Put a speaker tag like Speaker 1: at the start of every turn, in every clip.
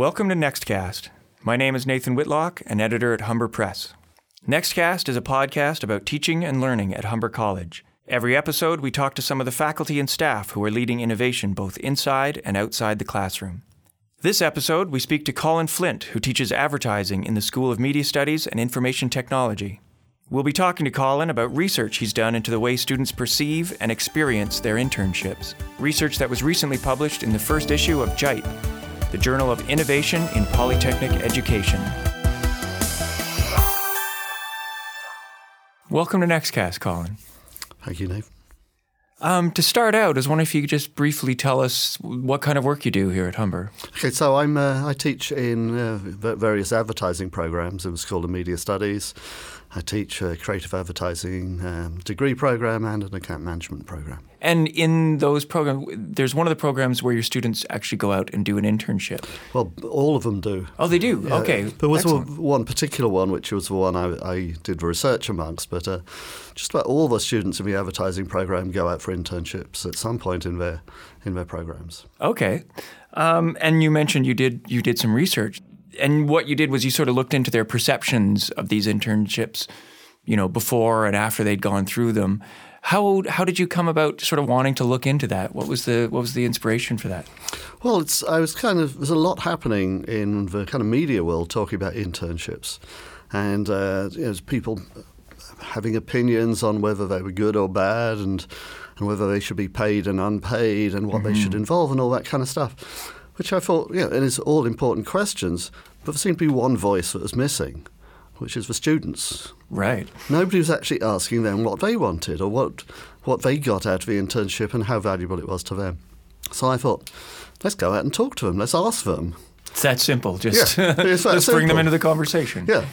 Speaker 1: Welcome to Nextcast. My name is Nathan Whitlock, an editor at Humber Press. Nextcast is a podcast about teaching and learning at Humber College. Every episode, we talk to some of the faculty and staff who are leading innovation both inside and outside the classroom. This episode, we speak to Colin Flint, who teaches advertising in the School of Media Studies and Information Technology. We'll be talking to Colin about research he's done into the way students perceive and experience their internships. Research that was recently published in the first issue of JIPE, the Journal of Innovation in Polytechnic Education. Welcome to Nextcast, Colin.
Speaker 2: Thank you, Nate.
Speaker 1: Um, to start out, I was wondering if you could just briefly tell us what kind of work you do here at Humber.
Speaker 2: Okay, so I'm uh, I teach in uh, various advertising programs in the School of Media Studies. I teach a creative advertising um, degree program and an account management program.
Speaker 1: And in those programs, there's one of the programs where your students actually go out and do an internship.
Speaker 2: Well, all of them do.
Speaker 1: Oh, they do.
Speaker 2: Yeah,
Speaker 1: okay.
Speaker 2: There was
Speaker 1: Excellent.
Speaker 2: one particular one, which was the one I, I did research amongst, but uh, just about all the students in the advertising program go out for internships at some point in their in their programs.
Speaker 1: Okay. Um, and you mentioned you did you did some research and what you did was you sort of looked into their perceptions of these internships, you know, before and after they'd gone through them. How how did you come about sort of wanting to look into that? What was the what was the inspiration for that?
Speaker 2: Well, it's I was kind of there's a lot happening in the kind of media world talking about internships, and uh, you know, people having opinions on whether they were good or bad, and and whether they should be paid and unpaid, and what mm-hmm. they should involve, and all that kind of stuff which I thought, yeah, it is all important questions, but there seemed to be one voice that was missing, which is the students.
Speaker 1: Right.
Speaker 2: Nobody was actually asking them what they wanted or what what they got out of the internship and how valuable it was to them. So I thought, let's go out and talk to them. Let's ask them.
Speaker 1: It's that simple. Just
Speaker 2: yeah,
Speaker 1: let's
Speaker 2: simple.
Speaker 1: bring them into the conversation.
Speaker 2: Yeah,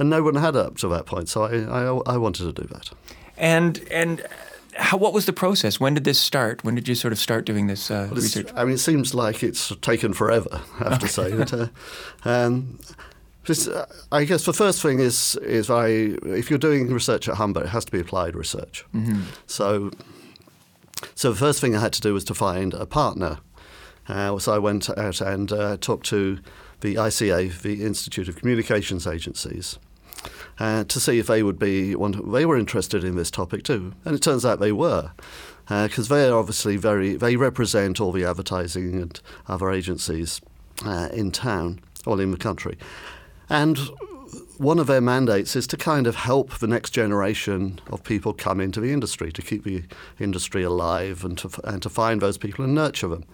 Speaker 2: and no one had up to that point, so I, I, I wanted to do that.
Speaker 1: And and how, what was the process? When did this start? When did you sort of start doing this uh, well, research?
Speaker 2: I mean, it seems like it's taken forever. I have to say. But, uh, um, just, uh, I guess the first thing is is I if you're doing research at Humber, it has to be applied research. Mm-hmm. So, so the first thing I had to do was to find a partner. Uh, so I went out and uh, talked to the ICA, the Institute of Communications Agencies, uh, to see if they would be one. They were interested in this topic too, and it turns out they were, because uh, they are obviously very. They represent all the advertising and other agencies uh, in town, or in the country, and one of their mandates is to kind of help the next generation of people come into the industry, to keep the industry alive and to, and to find those people and nurture them.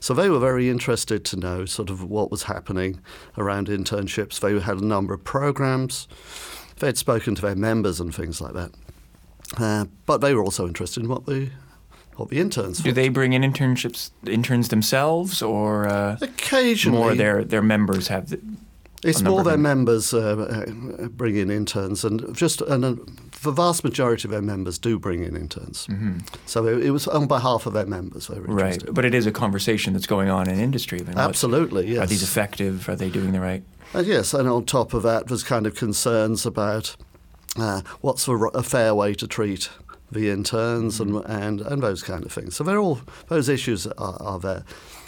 Speaker 2: So they were very interested to know sort of what was happening around internships. They had a number of programs. They had spoken to their members and things like that. Uh, but they were also interested in what the what the interns.
Speaker 1: Do they bring in internships interns themselves, or uh,
Speaker 2: occasionally
Speaker 1: more their their members have? The,
Speaker 2: it's more their members uh, uh, bring in interns, and just and uh, the vast majority of their members do bring in interns. Mm-hmm. So it, it, was on behalf of their members.
Speaker 1: Right, but it is a conversation that's going on in industry. I
Speaker 2: mean, Absolutely, yes.
Speaker 1: Are these effective? Are they doing the right?
Speaker 2: Uh, yes, and on top of that, there's kind of concerns about uh, what's a, a, fair way to treat the interns mm-hmm. and, and and those kind of things. So they're all those issues are, are there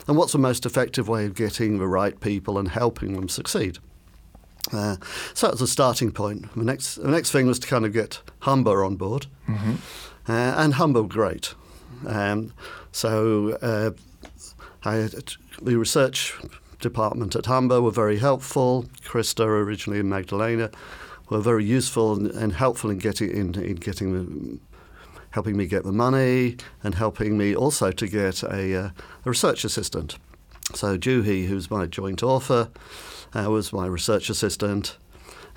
Speaker 2: and what's the most effective way of getting the right people and helping them succeed. Uh, so that was a starting point. The next, the next thing was to kind of get Humber on board, mm-hmm. uh, and Humber great. Um, so uh, I, the research department at Humber were very helpful. Krista, originally in Magdalena, were very useful and, and helpful in getting in, in getting the, helping me get the money and helping me also to get a, uh, a research assistant. So Juhi, who's my joint author, uh, was my research assistant,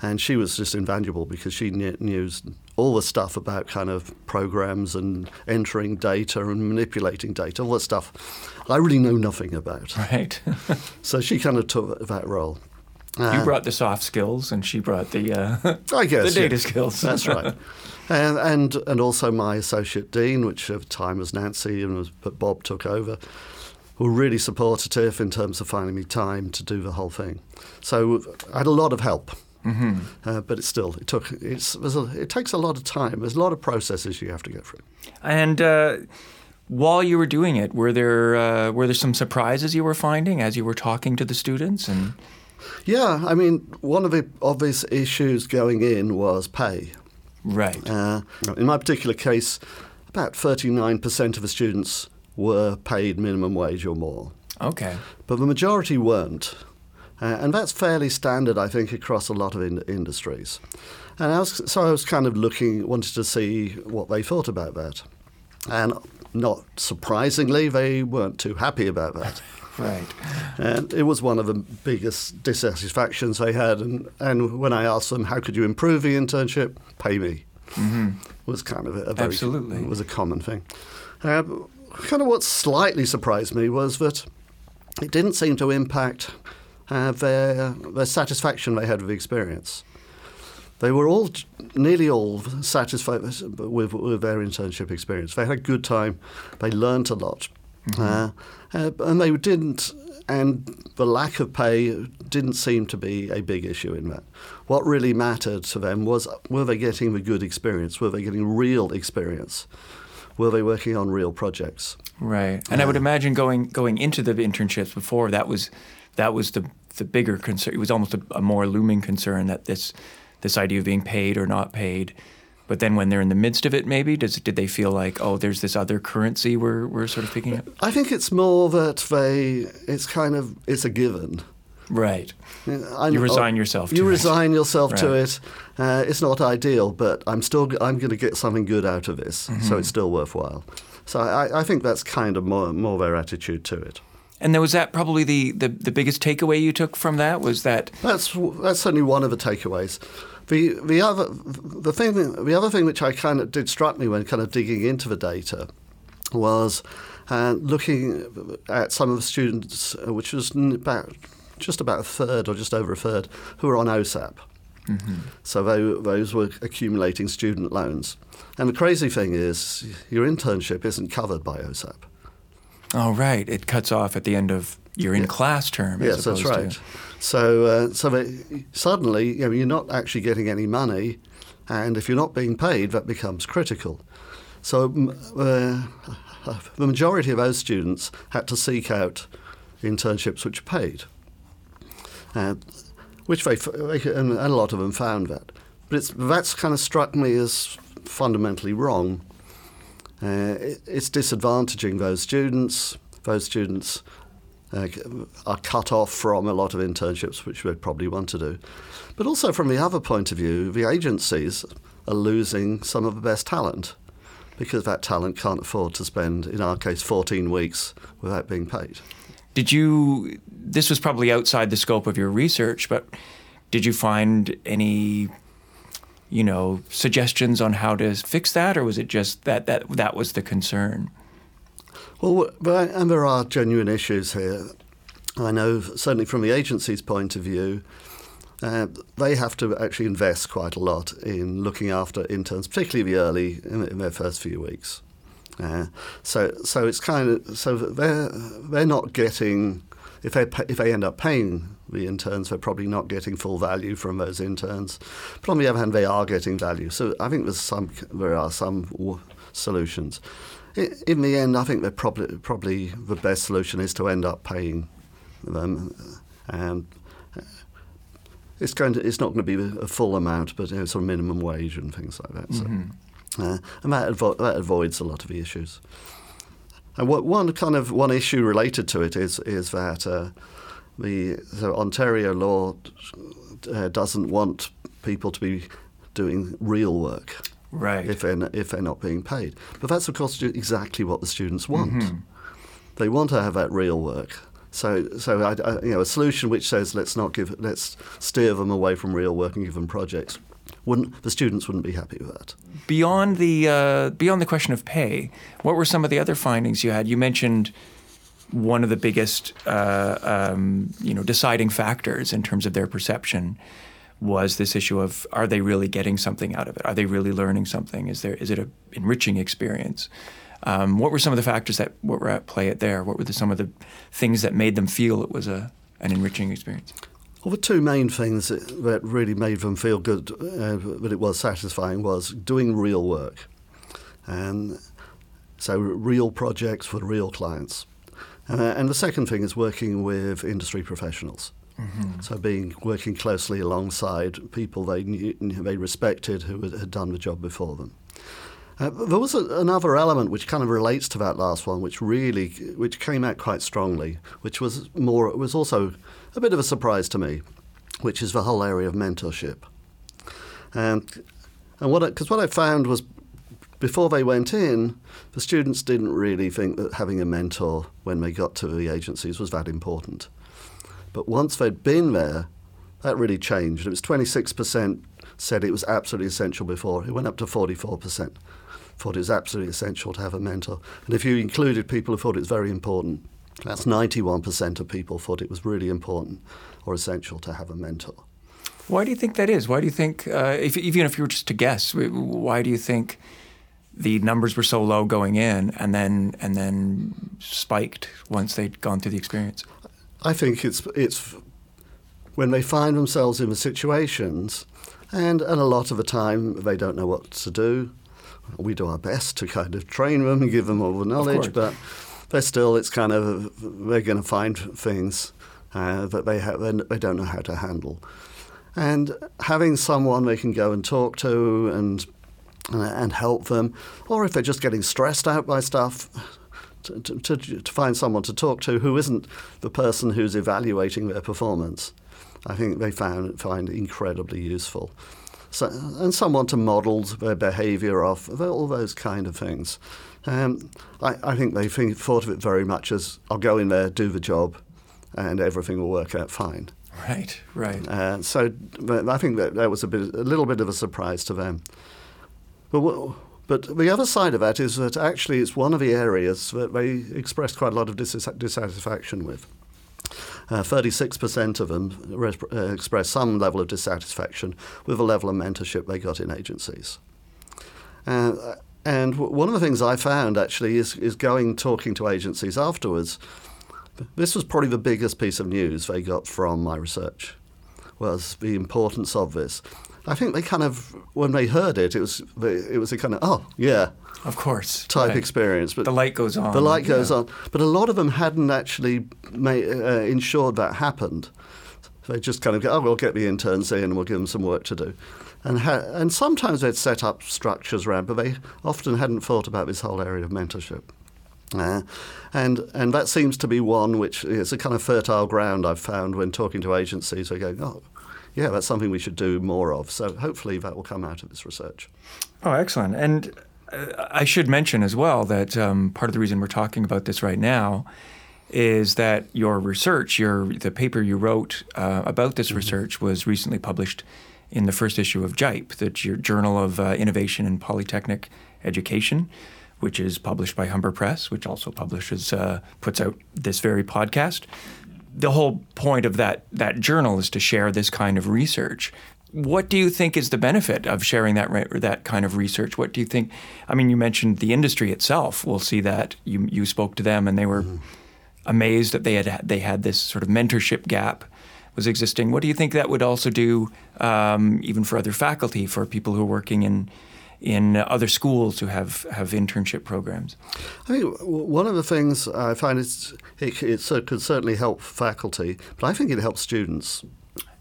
Speaker 2: and she was just invaluable because she knew all the stuff about kind of programs and entering data and manipulating data, all that stuff I really know nothing about.
Speaker 1: Right.
Speaker 2: so she kind of took that role.
Speaker 1: Uh, you brought the soft skills, and she brought the uh,
Speaker 2: I guess
Speaker 1: the data
Speaker 2: yeah.
Speaker 1: skills.
Speaker 2: That's right. And, and and also my associate dean, which at the time was Nancy, and was, but Bob took over were really supportive in terms of finding me time to do the whole thing. So I had a lot of help. Mm-hmm. Uh, but it still it took it's a, it takes a lot of time. There's a lot of processes you have to go through.
Speaker 1: And uh, while you were doing it, were there uh, were there some surprises you were finding as you were talking to the students? And
Speaker 2: yeah, I mean, one of the obvious issues going in was pay.
Speaker 1: right,
Speaker 2: Uh, in my particular case, about 39% of the students were paid minimum wage or more,
Speaker 1: okay,
Speaker 2: but the majority weren't. Uh, and that's fairly standard, I think, across a lot of in- industries. And I was, so I was kind of looking, wanted to see what they thought about that. And not surprisingly, they weren't too happy about that.
Speaker 1: right,
Speaker 2: And it was one of the biggest dissatisfactions they had. And, and when I asked them, how could you improve the internship? Pay me. Was kind of a, a very,
Speaker 1: Absolutely.
Speaker 2: was a common thing. Uh, kind of what slightly surprised me was that it didn't seem to impact uh, their, their satisfaction they had with the experience. They were all, nearly all, satisfied with, with their internship experience. They had a good time. They learnt a lot. Uh, uh, and they didn't, and the lack of pay didn't seem to be a big issue in that. What really mattered to them was were they getting the good experience? Were they getting real experience? Were they working on real projects?
Speaker 1: right. And I would imagine going going into the internships before that was that was the the bigger concern. It was almost a, a more looming concern that this this idea of being paid or not paid. But then when they're in the midst of it, maybe does did they feel like oh, there's this other currency we're we're sort of picking up?
Speaker 2: I think it's more that they, it's kind of, it's a given.
Speaker 1: Right.
Speaker 2: I
Speaker 1: You resign yourself
Speaker 2: You
Speaker 1: to it.
Speaker 2: resign yourself to it. Uh, it's not ideal, but I'm still I'm going to get something good out of this,
Speaker 1: Mm-hmm.
Speaker 2: so it's still worthwhile. So I, I think that's kind of more more their attitude to it.
Speaker 1: And there was that probably the, the, the biggest takeaway you took from that was that
Speaker 2: That's that's certainly one of the takeaways. The the other the thing the other thing which I kind of did struck me when kind of digging into the data was uh, looking at some of the students, uh, which was about just about a third or just over a third, who were on OSAP. So tho- those were accumulating student loans. And the crazy thing is, your internship isn't covered by OSAP.
Speaker 1: oh right, it cuts off at the end of your in class term. as
Speaker 2: Yes, that's right.
Speaker 1: To,
Speaker 2: So, uh, so that suddenly, you know, you're not actually getting any money, and if you're not being paid, that becomes critical. So, uh, the majority of those students had to seek out internships which are paid, uh, which they, and a lot of them found that. But it's, that's kind of struck me as fundamentally wrong. Uh, it, it's disadvantaging those students. Those students uh, are cut off from a lot of internships, which they'd probably want to do. But also, from the other point of view, the agencies are losing some of the best talent because that talent can't afford to spend, in our case, 14 weeks without being paid.
Speaker 1: did you? This was probably outside the scope of your research, but did you find any, you know, suggestions on how to fix that, or was it just that that that was the concern?
Speaker 2: Well, and there are genuine issues here. I know, certainly from the agency's point of view, uh, they have to actually invest quite a lot in looking after interns, particularly the early in, in their first few weeks. Uh, so, so it's kind of so they're they're not getting if they if they end up paying the interns, they're probably not getting full value from those interns. But on the other hand, they are getting value. So I think there's some there are some w- solutions. In the end, I think that probably probably the best solution is to end up paying them, and it's going to it's not going to be a full amount, but you know, sort of minimum wage and things like that. So, uh, and that avo- that avoids a lot of the issues. And what, one kind of one issue related to it is is that uh, the so Ontario law uh, doesn't want people to be doing real work
Speaker 1: Right.
Speaker 2: if they're not, if they're not being paid. But that's of course exactly what the students want. They want to have that real work. So, so I, I, you know, a solution which says let's not give, let's steer them away from real work and give them projects. Wouldn't the students wouldn't be happy with that?
Speaker 1: Beyond the uh, beyond the question of pay, what were some of the other findings you had? You mentioned one of the biggest uh, um, you know deciding factors in terms of their perception was this issue of are they really getting something out of it? Are they really learning something? Is there is it an enriching experience? Um, what were some of the factors that were at play at there? What were the, some of the things that made them feel it was a an enriching experience?
Speaker 2: Well, the two main things that, really made them feel good, uh, that it was satisfying, was doing real work. And So real projects for real clients. Uh, and the second thing is working with industry professionals. Mm-hmm. So being working closely alongside people they knew, they respected who had, had done the job before them. Uh, there was a, another element which kind of relates to that last one, which really which came out quite strongly, which was more was also a bit of a surprise to me, which is the whole area of mentorship. And and what because what I found was before they went in, the students didn't really think that having a mentor when they got to the agencies was that important. But once they'd been there, that really changed. It was 26% said it was absolutely essential before. It went up to 44%. Thought it was absolutely essential to have a mentor. And if you included people who thought it was very important, that's 91% of people thought it was really important or essential to have a mentor.
Speaker 1: Why do you think that is? Why do you think, uh, if, even if you were just to guess, why do you think the numbers were so low going in and then and then spiked once they'd gone through the experience?
Speaker 2: I think it's it's when they find themselves in the situations, and and a lot of the time they don't know what to do. We do our best to kind of train them and give them all the knowledge, but they're still it's kind of they're going to find things uh, that they have they don't know how to handle. And having someone they can go and talk to and and help them, or if they're just getting stressed out by stuff, to, to, to, find someone to talk to who isn't the person who's evaluating their performance, I think they found find incredibly useful. So, and someone to model their behaviour off, all those kind of things. Um, I, I, think they think, thought of it very much as I'll go in there, do the job, and everything will work out fine.
Speaker 1: Right, right.
Speaker 2: Uh, so I think that that was a bit, a little bit of a surprise to them. But, but the other side of that is that actually it's one of the areas that they expressed quite a lot of dissatisfaction with. Uh, 36% of them res- uh, expressed some level of dissatisfaction with the level of mentorship they got in agencies. Uh, and w- one of the things I found actually is, is going talking to agencies afterwards. This was probably the biggest piece of news they got from my research was the importance of this. I think they kind of when they heard it, it was it was a kind of oh yeah,
Speaker 1: of course
Speaker 2: type right. experience.
Speaker 1: But the light goes on.
Speaker 2: The light goes yeah. on, but a lot of them hadn't actually made, uh, ensured that happened. They just kind of go, oh, we'll get the interns in and we'll give them some work to do. And, ha- and sometimes they'd set up structures around, but they often hadn't thought about this whole area of mentorship. Uh, and and that seems to be one which is a kind of fertile ground I've found when talking to agencies. They go, oh, yeah, that's something we should do more of. So hopefully that will come out of this research.
Speaker 1: Oh, excellent. And uh, I should mention as well that um, part of the reason we're talking about this right now is that your research, your the paper you wrote uh, about this mm-hmm. research, was recently published in the first issue of JIPE, the Journal of uh, Innovation in Polytechnic Education, which is published by Humber Press, which also publishes uh, puts out this very podcast the whole point of that that journal is to share this kind of research. What do you think is the benefit of sharing that that kind of research? What do you think? I mean, you mentioned the industry itself. We'll see that you you spoke to them and they were mm-hmm. amazed that they had they had this sort of mentorship gap was existing. What do you think that would also do, um, even for other faculty, for people who are working in in other schools who have, have internship programs?
Speaker 2: I think one of the things I find is it, it could certainly help faculty, but I think it helps students.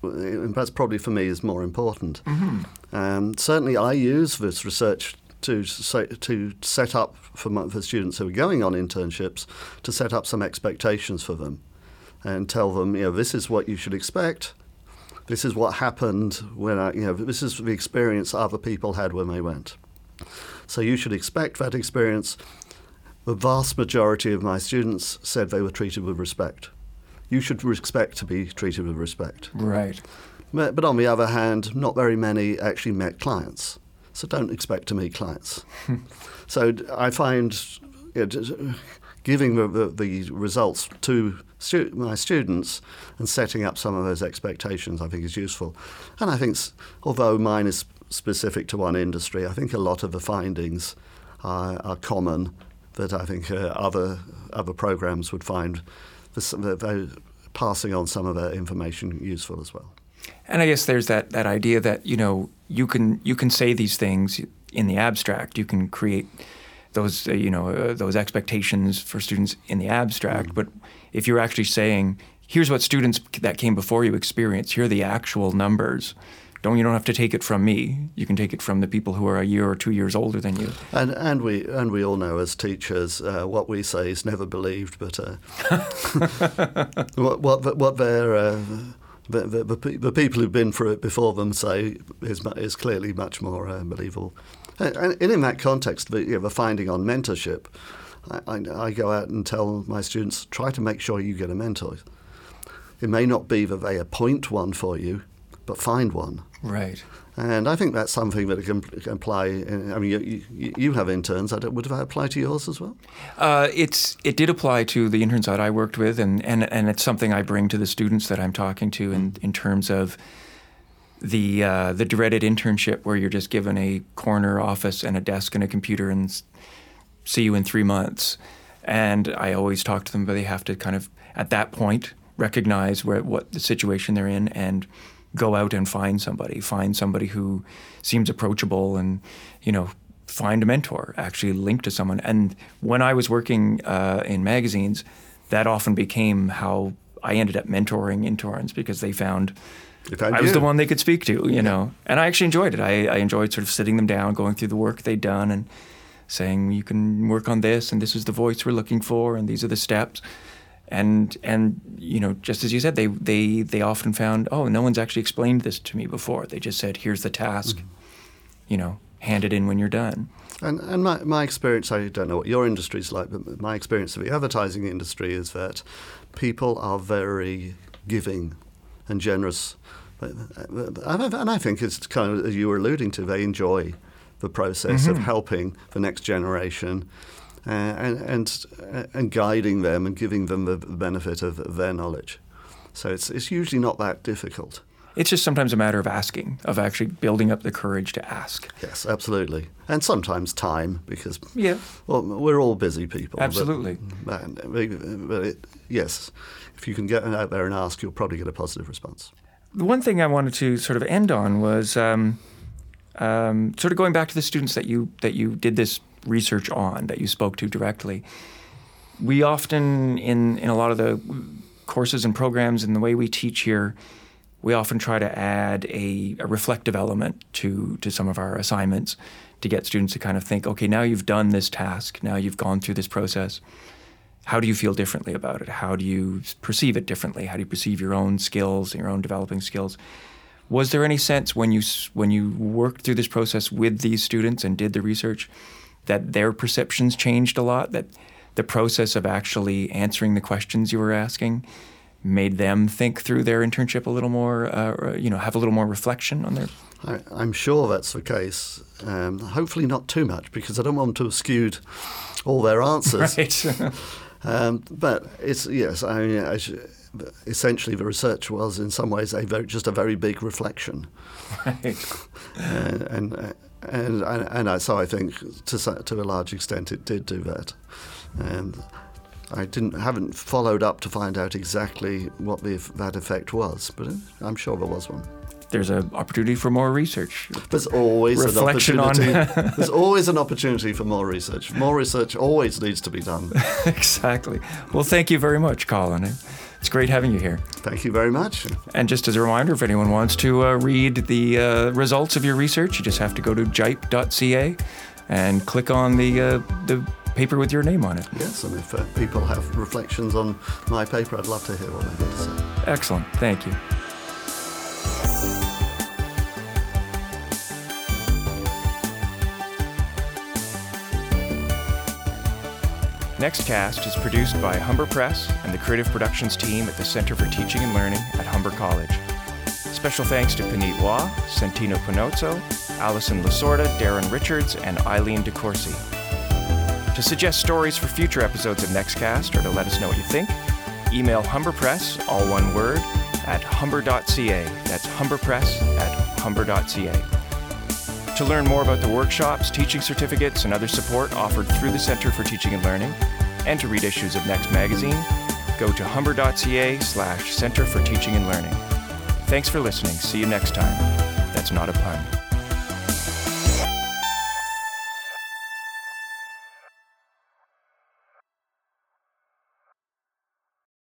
Speaker 2: And that's probably for me is more important. Mm-hmm. Um, certainly, I use this research to to set up for, my, for students who are going on internships to set up some expectations for them and tell them, you know, this is what you should expect this is what happened when I, you know, this is the experience other people had when they went. So you should expect that experience. The vast majority of my students said they were treated with respect. You should expect to be treated with respect.
Speaker 1: Right.
Speaker 2: But on the other hand, not very many actually met clients. So don't expect to meet clients. so I find giving the, the, the results to stu- my students and setting up some of those expectations, I think, is useful. And I think, although mine is specific to one industry, I think a lot of the findings are, are common that I think uh, other other programs would find passing on some of that information useful as well.
Speaker 1: And I guess there's that, that idea that you know you can you can say these things in the abstract. You can create those uh, you know uh, those expectations for students in the abstract.
Speaker 2: Mm.
Speaker 1: But if you're actually saying, here's what students that came before you experience, here are the actual numbers. Don't you don't have to take it from me. You can take it from the people who are a year or two years older than you.
Speaker 2: And and we and we all know as teachers uh, what we say is never believed, but uh, what what what their uh, the, the, the, the people who've been through it before them say is is clearly much more uh, believable. And, in that context, the, you know, the finding on mentorship, I, I, I go out and tell my students try to make sure you get a mentor. It may not be that they appoint one for you, but find one.
Speaker 1: Right.
Speaker 2: And I think that's something that can, can apply. I mean, you, you, you have interns. I don't- Would that apply to yours as well?
Speaker 1: Uh, it's it did apply to the interns that I worked with, and, and, and it's something I bring to the students that I'm talking to in, in terms of the uh, the dreaded internship where you're just given a corner office and a desk and a computer and see you in three months. And I always talk to them, but they have to kind of at that point recognize where what the situation they're in and go out and find somebody, find somebody who seems approachable, and you know find a mentor, actually link to someone. And when I was working uh, in magazines, that often became how I ended up mentoring interns because they found
Speaker 2: They found
Speaker 1: I was the one they could speak to, you know. And I actually enjoyed it. I, I enjoyed sort of sitting them down, going through the work they'd done, and saying, "You can work on this, and this is the voice we're looking for, and these are the steps." And and you know, just as you said, they they they often found, "Oh, no one's actually explained this to me before." They just said, "Here's the task,"
Speaker 2: Mm-hmm.
Speaker 1: you know, hand it in when you're done.
Speaker 2: And, and my, my experience, I don't know what your industry's like, but my experience of the advertising industry is that people are very giving and generous. But- And I, think it's kind of, as you were alluding to, they enjoy the process of helping the next generation uh, and, and, uh, and guiding them and giving them the benefit of their knowledge. So it's, it's usually not that difficult.
Speaker 1: It's just sometimes a matter of asking, of actually building up the courage to ask.
Speaker 2: Yes, absolutely. And sometimes time, because
Speaker 1: Yeah.
Speaker 2: well, we're all busy people.
Speaker 1: Absolutely.
Speaker 2: But, but it, yes, if you can get out there and ask, you'll probably get a positive response.
Speaker 1: The one thing I wanted to sort of end on was um, um, sort of going back to the students that you that you did this research on, that you spoke to directly. We often, in in a lot of the courses and programs and the way we teach here, we often try to add a, a reflective element to to some of our assignments to get students to kind of think, okay, now you've done this task, now you've gone through this process how do you feel differently about it? How do you perceive it differently? How do you perceive your own skills, and your own developing skills? Was there any sense when you when you worked through this process with these students and did the research that their perceptions changed a lot? That the process of actually answering the questions you were asking made them think through their internship a little more, uh, you know, have a little more reflection on their.
Speaker 2: I, I'm sure that's the case. Um, hopefully, not too much, because I don't want them to have skewed all their answers.
Speaker 1: Right.
Speaker 2: Um, but it's yes, I mean, as, essentially, the research was in some ways a very, just a very big reflection.
Speaker 1: right.
Speaker 2: and and and, and, and I, so I think to to a large extent it did do that, and I didn't haven't followed up to find out exactly what the, that effect was, but I'm sure there was one.
Speaker 1: There's an opportunity for more research.
Speaker 2: There's always
Speaker 1: Reflection
Speaker 2: an
Speaker 1: on-
Speaker 2: opportunity. there's always an opportunity for more research. More research always needs to be done.
Speaker 1: exactly. Well, thank you very much, Colin. It's great having you here.
Speaker 2: Thank you very much.
Speaker 1: And just as a reminder, if anyone wants to uh, read the uh, results of your research, you just have to go to jipe.ca and click on the uh, the paper with your name on it.
Speaker 2: Yes, and if uh, people have reflections on my paper, I'd love to hear what they have to say.
Speaker 1: Excellent. Thank you. Nextcast is produced by Humber Press and the creative productions team at the Center for Teaching and Learning at Humber College. Special thanks to Panit Waugh, Santino Panozzo, Allison Lasorda, Darren Richards, and Eileen DeCourcy. To suggest stories for future episodes of Nextcast or to let us know what you think, email HumberPress, all one word, at humber.ca. That's humberpress at humber.ca. To learn more about the workshops, teaching certificates, and other support offered through the Center for Teaching and Learning, and to read issues of Next Magazine, go to humber.ca slash Center for Teaching and Learning. Thanks for listening. See you next time. That's not a pun.